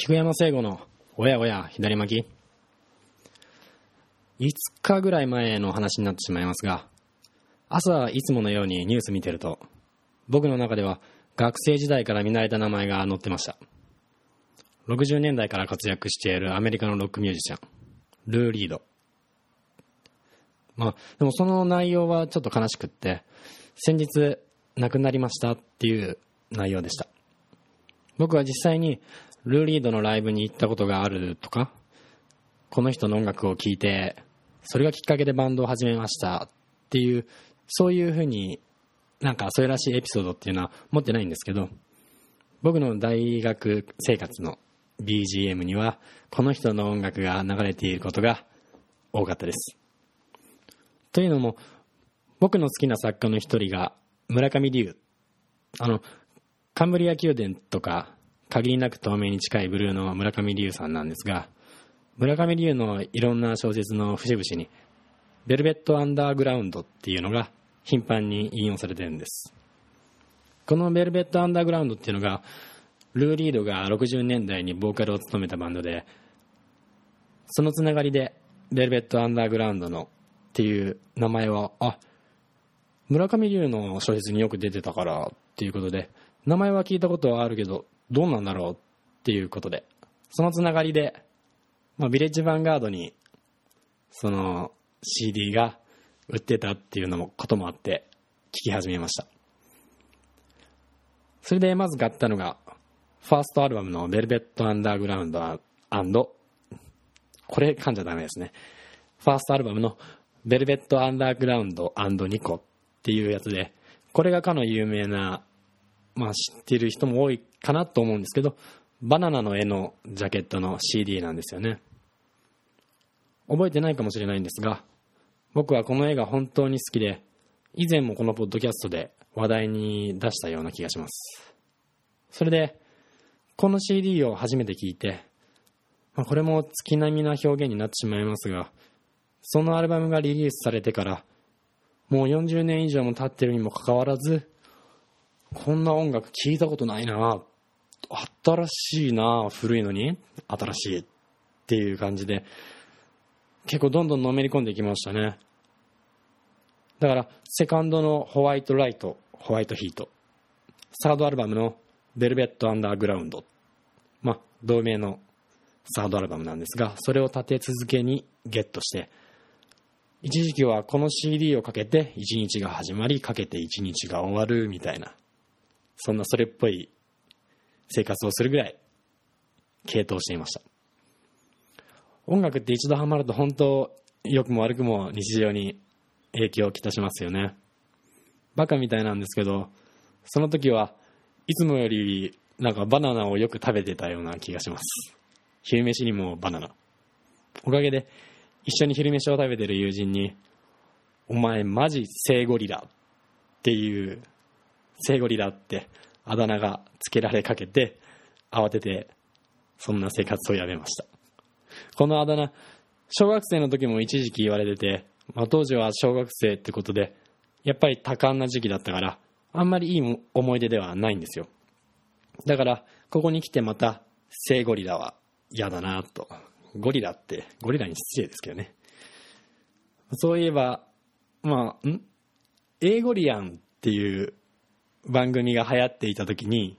菊山聖吾のおやおや左巻き。5日ぐらい前の話になってしまいますが朝いつものようにニュース見てると僕の中では学生時代から見慣れた名前が載ってました。60年代から活躍しているアメリカのロックミュージシャンルー・リード。まあでもその内容はちょっと悲しくって先日亡くなりましたっていう内容でした。僕は実際にルー・リードのライブに行ったことがあるとかこの人の音楽を聴いてそれがきっかけでバンドを始めましたっていうそういうふうになんかそれらしいエピソードっていうのは持ってないんですけど僕の大学生活の BGM にはこの人の音楽が流れていることが多かったです。というのも僕の好きな作家の一人が村上龍。あのカンブリア宮殿とか限りなく透明に近いブルーの村上龍さんなんですが村上龍のいろんな小説の節々に「ベルベット・アンダーグラウンド」っていうのが頻繁に引用されてるんです。この「ベルベット・アンダーグラウンド」っていうのがルー・リードが60年代にボーカルを務めたバンドでそのつながりで「ベルベット・アンダーグラウンドの」っていう名前はあ村上龍の小説によく出てたからっていうことで名前は聞いたことはあるけどどうなんだろうっていうことでそのつながりで、まあ、ビレッジヴァンガードにその CD が売ってたっていうのもこともあって聞き始めました。それでまず買ったのがファーストアルバムの「ベルベット・アンダーグラウンド」これ噛んじゃダメですね。ファーストアルバムの「ベルベット・アンダーグラウンドニコ」っていうやつでこれがかの有名なまあ知ってる人も多いかなと思うんですけどバナナの絵のジャケットの CD なんですよね。覚えてないかもしれないんですが僕はこの絵が本当に好きで以前もこのポッドキャストで話題に出したような気がします。それでこの CD を初めて聞いて、まあ、これも月並みな表現になってしまいますがそのアルバムがリリースされてからもう40年以上も経ってるにもかかわらずこんな音楽聞いたことないな。新しいな古いのに。新しいっていう感じで。結構どんどんのめり込んでいきましたね。だからセカンドのホワイトライトホワイトヒート。サードアルバムのベルベットアンダーグラウンドまあ同名のサードアルバムなんですがそれを立て続けにゲットして。一時期はこの CD をかけて一日が始まりかけて一日が終わるみたいな。そんなそれっぽい生活をするぐらい傾倒していました。音楽って一度ハマると本当良くも悪くも日常に影響をきたしますよね。バカみたいなんですけどその時はいつもよりなんかバナナをよく食べてたような気がします。昼飯にもバナナ。おかげで一緒に昼飯を食べてる友人に「お前マジ生ゴリラ」っていう生ゴリラってあだ名がつけられかけて慌ててそんな生活をやめました。このあだ名小学生の時も一時期言われてて、まあ、当時は小学生ってことでやっぱり多感な時期だったからあんまりいい思い出ではないんですよ。だからここに来てまた生ゴリラは嫌だなと。ゴリラってゴリラに失礼ですけどね。そういえばまあん？エーゴリアンっていう番組が流行っていた時に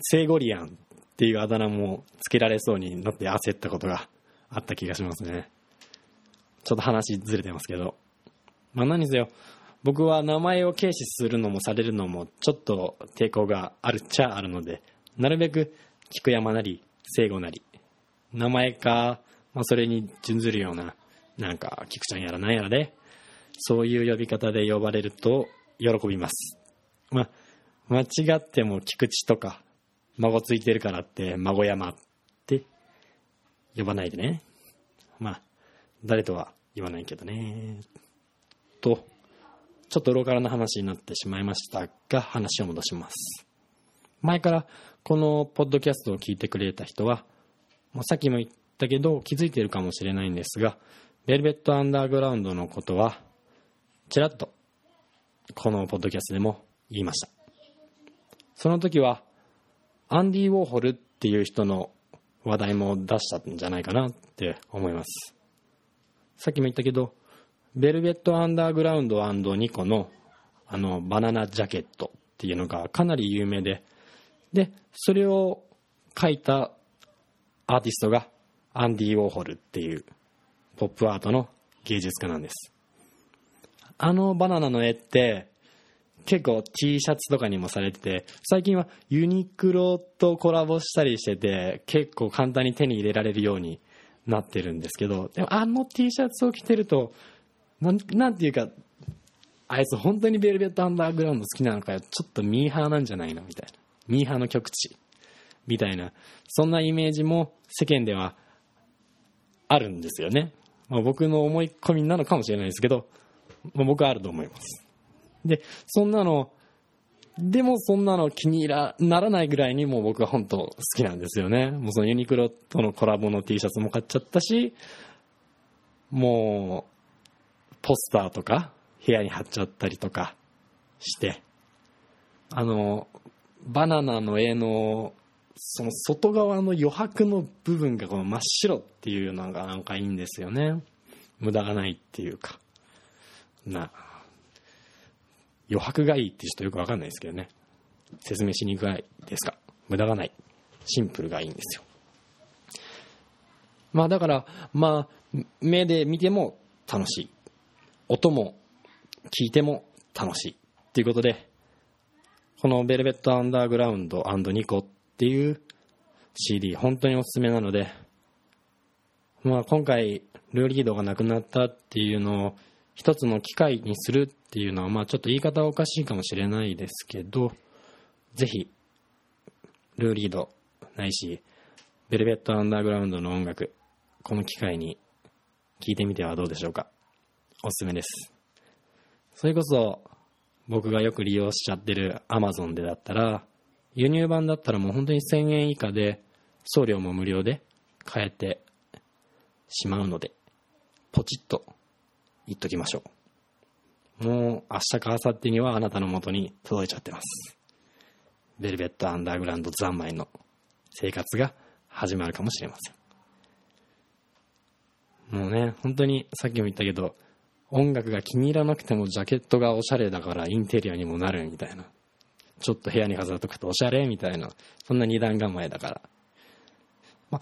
セイゴリアンっていうあだ名もつけられそうになって焦ったことがあった気がしますね。ちょっと話ずれてますけど。まあ何せよ僕は名前を軽視するのもされるのもちょっと抵抗があるっちゃあるのでなるべく菊山なり聖子なり。名前か、まあ、それに準ずるようななんか菊ちゃんやらなんやらでそういう呼び方で呼ばれると喜びます。ま、間違っても菊池とか、孫ついてるからって、孫山って呼ばないでね。まあ、誰とは言わないけどね。と、ちょっとローカルな話になってしまいましたが、話を戻します。前からこのポッドキャストを聞いてくれた人は、まあ、さっきも言ったけど気づいてるかもしれないんですが、ベルベットアンダーグラウンドのことは、ちらっとこのポッドキャストでも言いました。その時はアンディ・ウォーホルっていう人の話題も出したんじゃないかなって思います。さっきも言ったけどベルベットアンダーグラウンドニコのあのバナナジャケットっていうのがかなり有名ででそれを描いたアーティストがアンディ・ウォーホルっていうポップアートの芸術家なんです。あのバナナの絵って結構 T シャツとかにもされてて最近はユニクロとコラボしたりしてて結構簡単に手に入れられるようになってるんですけどでもあの T シャツを着てるとなんていうかあいつ本当にベルベットアンダーグラウンド好きなのかよ。ちょっとミーハーなんじゃないのみたいな。ミーハーの極致。みたいな。そんなイメージも世間ではあるんですよね、まあ、僕の思い込みなのかもしれないですけど、まあ、僕はあると思います。でそんなのでもそんなの気に入らならないぐらいにもう僕は本当好きなんですよね。もうそのユニクロとのコラボの T シャツも買っちゃったしもうポスターとか部屋に貼っちゃったりとかしてあのバナナの絵のその外側の余白の部分がこの真っ白っていうのがなんかいいんですよね。無駄がないっていうか。な。余白がいいって人よくわかんないですけどね。説明しにくいですか。無駄がない。シンプルがいいんですよ。まあだからまあ目で見ても楽しい。音も聞いても楽しい。っていうことでこの「ベルベット・アンダーグラウンドニコ」っていう CD 本当におすすめなので、まあ、今回ルーリードがなくなったっていうのを一つの機会にするっていうのは、まあ、ちょっと言い方はおかしいかもしれないですけどぜひルーリードないしベルベット・アンダーグラウンドの音楽この機会に聴いてみてはどうでしょうか。おすすめです。それこそ僕がよく利用しちゃってる Amazon でだったら輸入版だったらもう本当に1000円以下で送料も無料で買えてしまうのでポチッと言っときましょう。もう明日か明後日にはあなたの元に届いちゃってます。ベルベットアンダーグラウンド三昧の生活が始まるかもしれません。もうね本当にさっきも言ったけど音楽が気に入らなくてもジャケットがおしゃれだからインテリアにもなるみたいな。ちょっと部屋に飾っとくとおしゃれみたいな。そんな二段構えだから。まあ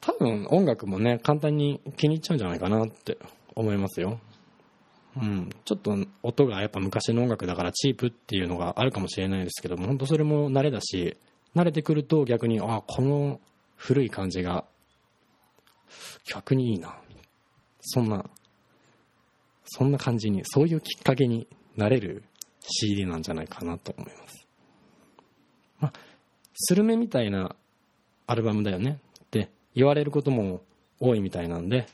多分音楽もね簡単に気に入っちゃうんじゃないかなって。思いますよ。うん、ちょっと音がやっぱ昔の音楽だからチープっていうのがあるかもしれないですけども本当それも慣れだし慣れてくると逆にあこの古い感じが逆にいいな。そんなそんな感じにそういうきっかけになれる CD なんじゃないかなと思います、まあ、スルメみたいなアルバムだよねって言われることも多いみたいなんで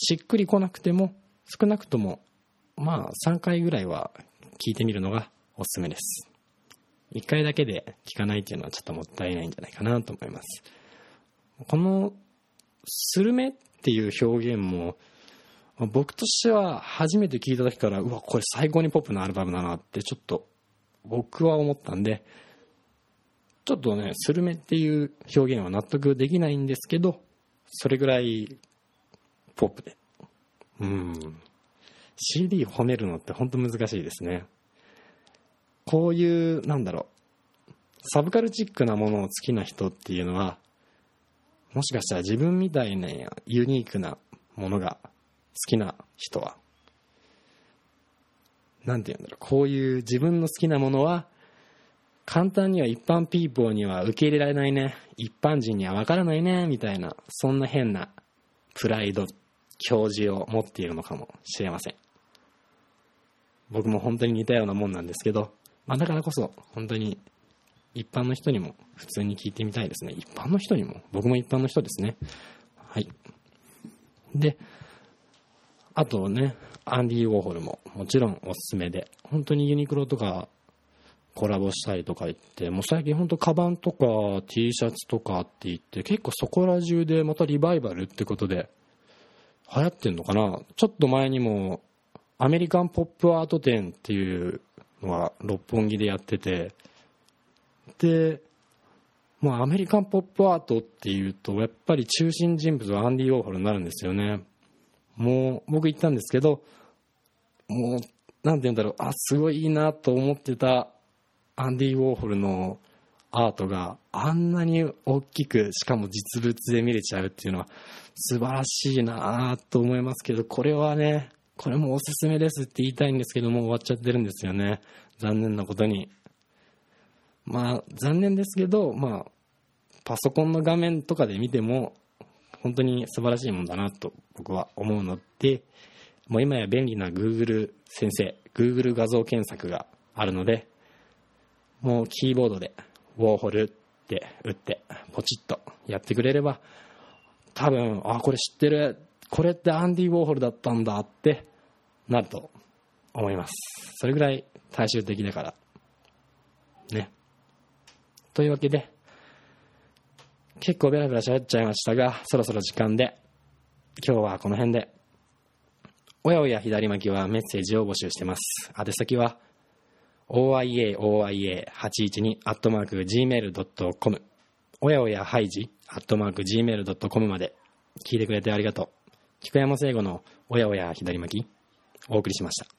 しっくりこなくても少なくともまあ3回ぐらいは聞いてみるのがおすすめです。1回だけで聞かないっていうのはちょっともったいないんじゃないかなと思います。このスルメっていう表現も僕としては初めて聞いた時からうわこれ最高にポップなアルバムだなってちょっと僕は思ったんでちょっとねスルメっていう表現は納得できないんですけどそれぐらいポップで。うん。CD 褒めるのって本当難しいですね。こういうなんだろう。サブカルチックなものを好きな人っていうのはもしかしたら自分みたいなユニークなものが好きな人は何て言うんだろう。こういう自分の好きなものは簡単には一般ピーポーには受け入れられないね。一般人には分からないね。みたいなそんな変なプライド。教授を持っているのかもしれません。僕も本当に似たようなもんなんですけど、まあ、だからこそ本当に一般の人にも普通に聞いてみたいですね。一般の人にも？僕も一般の人ですね。はい。であとね、アンディ・ウォーホルももちろんおすすめで、本当にユニクロとかコラボしたりとか言って、もう最近本当カバンとか T シャツとかって言って、結構そこら中でまたリバイバルってことで流行ってんのかな？ちょっと前にもアメリカンポップアート展っていうのは六本木でやってて、で、もうアメリカンポップアートっていうとやっぱり中心人物はアンディ・ウォーホルになるんですよね。もう僕言ったんですけどもうなんて言うんだろう。あすごいいいなと思ってたアンディ・ウォーホルのアートがあんなに大きくしかも実物で見れちゃうっていうのは素晴らしいなと思いますけどこれはねこれもおすすめですって言いたいんですけども終わっちゃってるんですよね。残念なことに。まあ残念ですけどまあパソコンの画面とかで見ても本当に素晴らしいもんだなと僕は思うのでもう今や便利な Google 先生 Google 画像検索があるのでもうキーボードでウォーホルって打ってポチッとやってくれれば多分あこれ知ってるこれってアンディ・ウォーホルだったんだってなると思います。それぐらい大衆的だから。ね。というわけで結構ベラベラ喋っちゃいましたがそろそろ時間で今日はこの辺で。おやおや左巻きはメッセージを募集してます。宛先は oiaoia812-gmail.com おやおやハイジ gmail.com まで。聞いてくれてありがとう。菊山聖吾のおやおや左巻きお送りしました。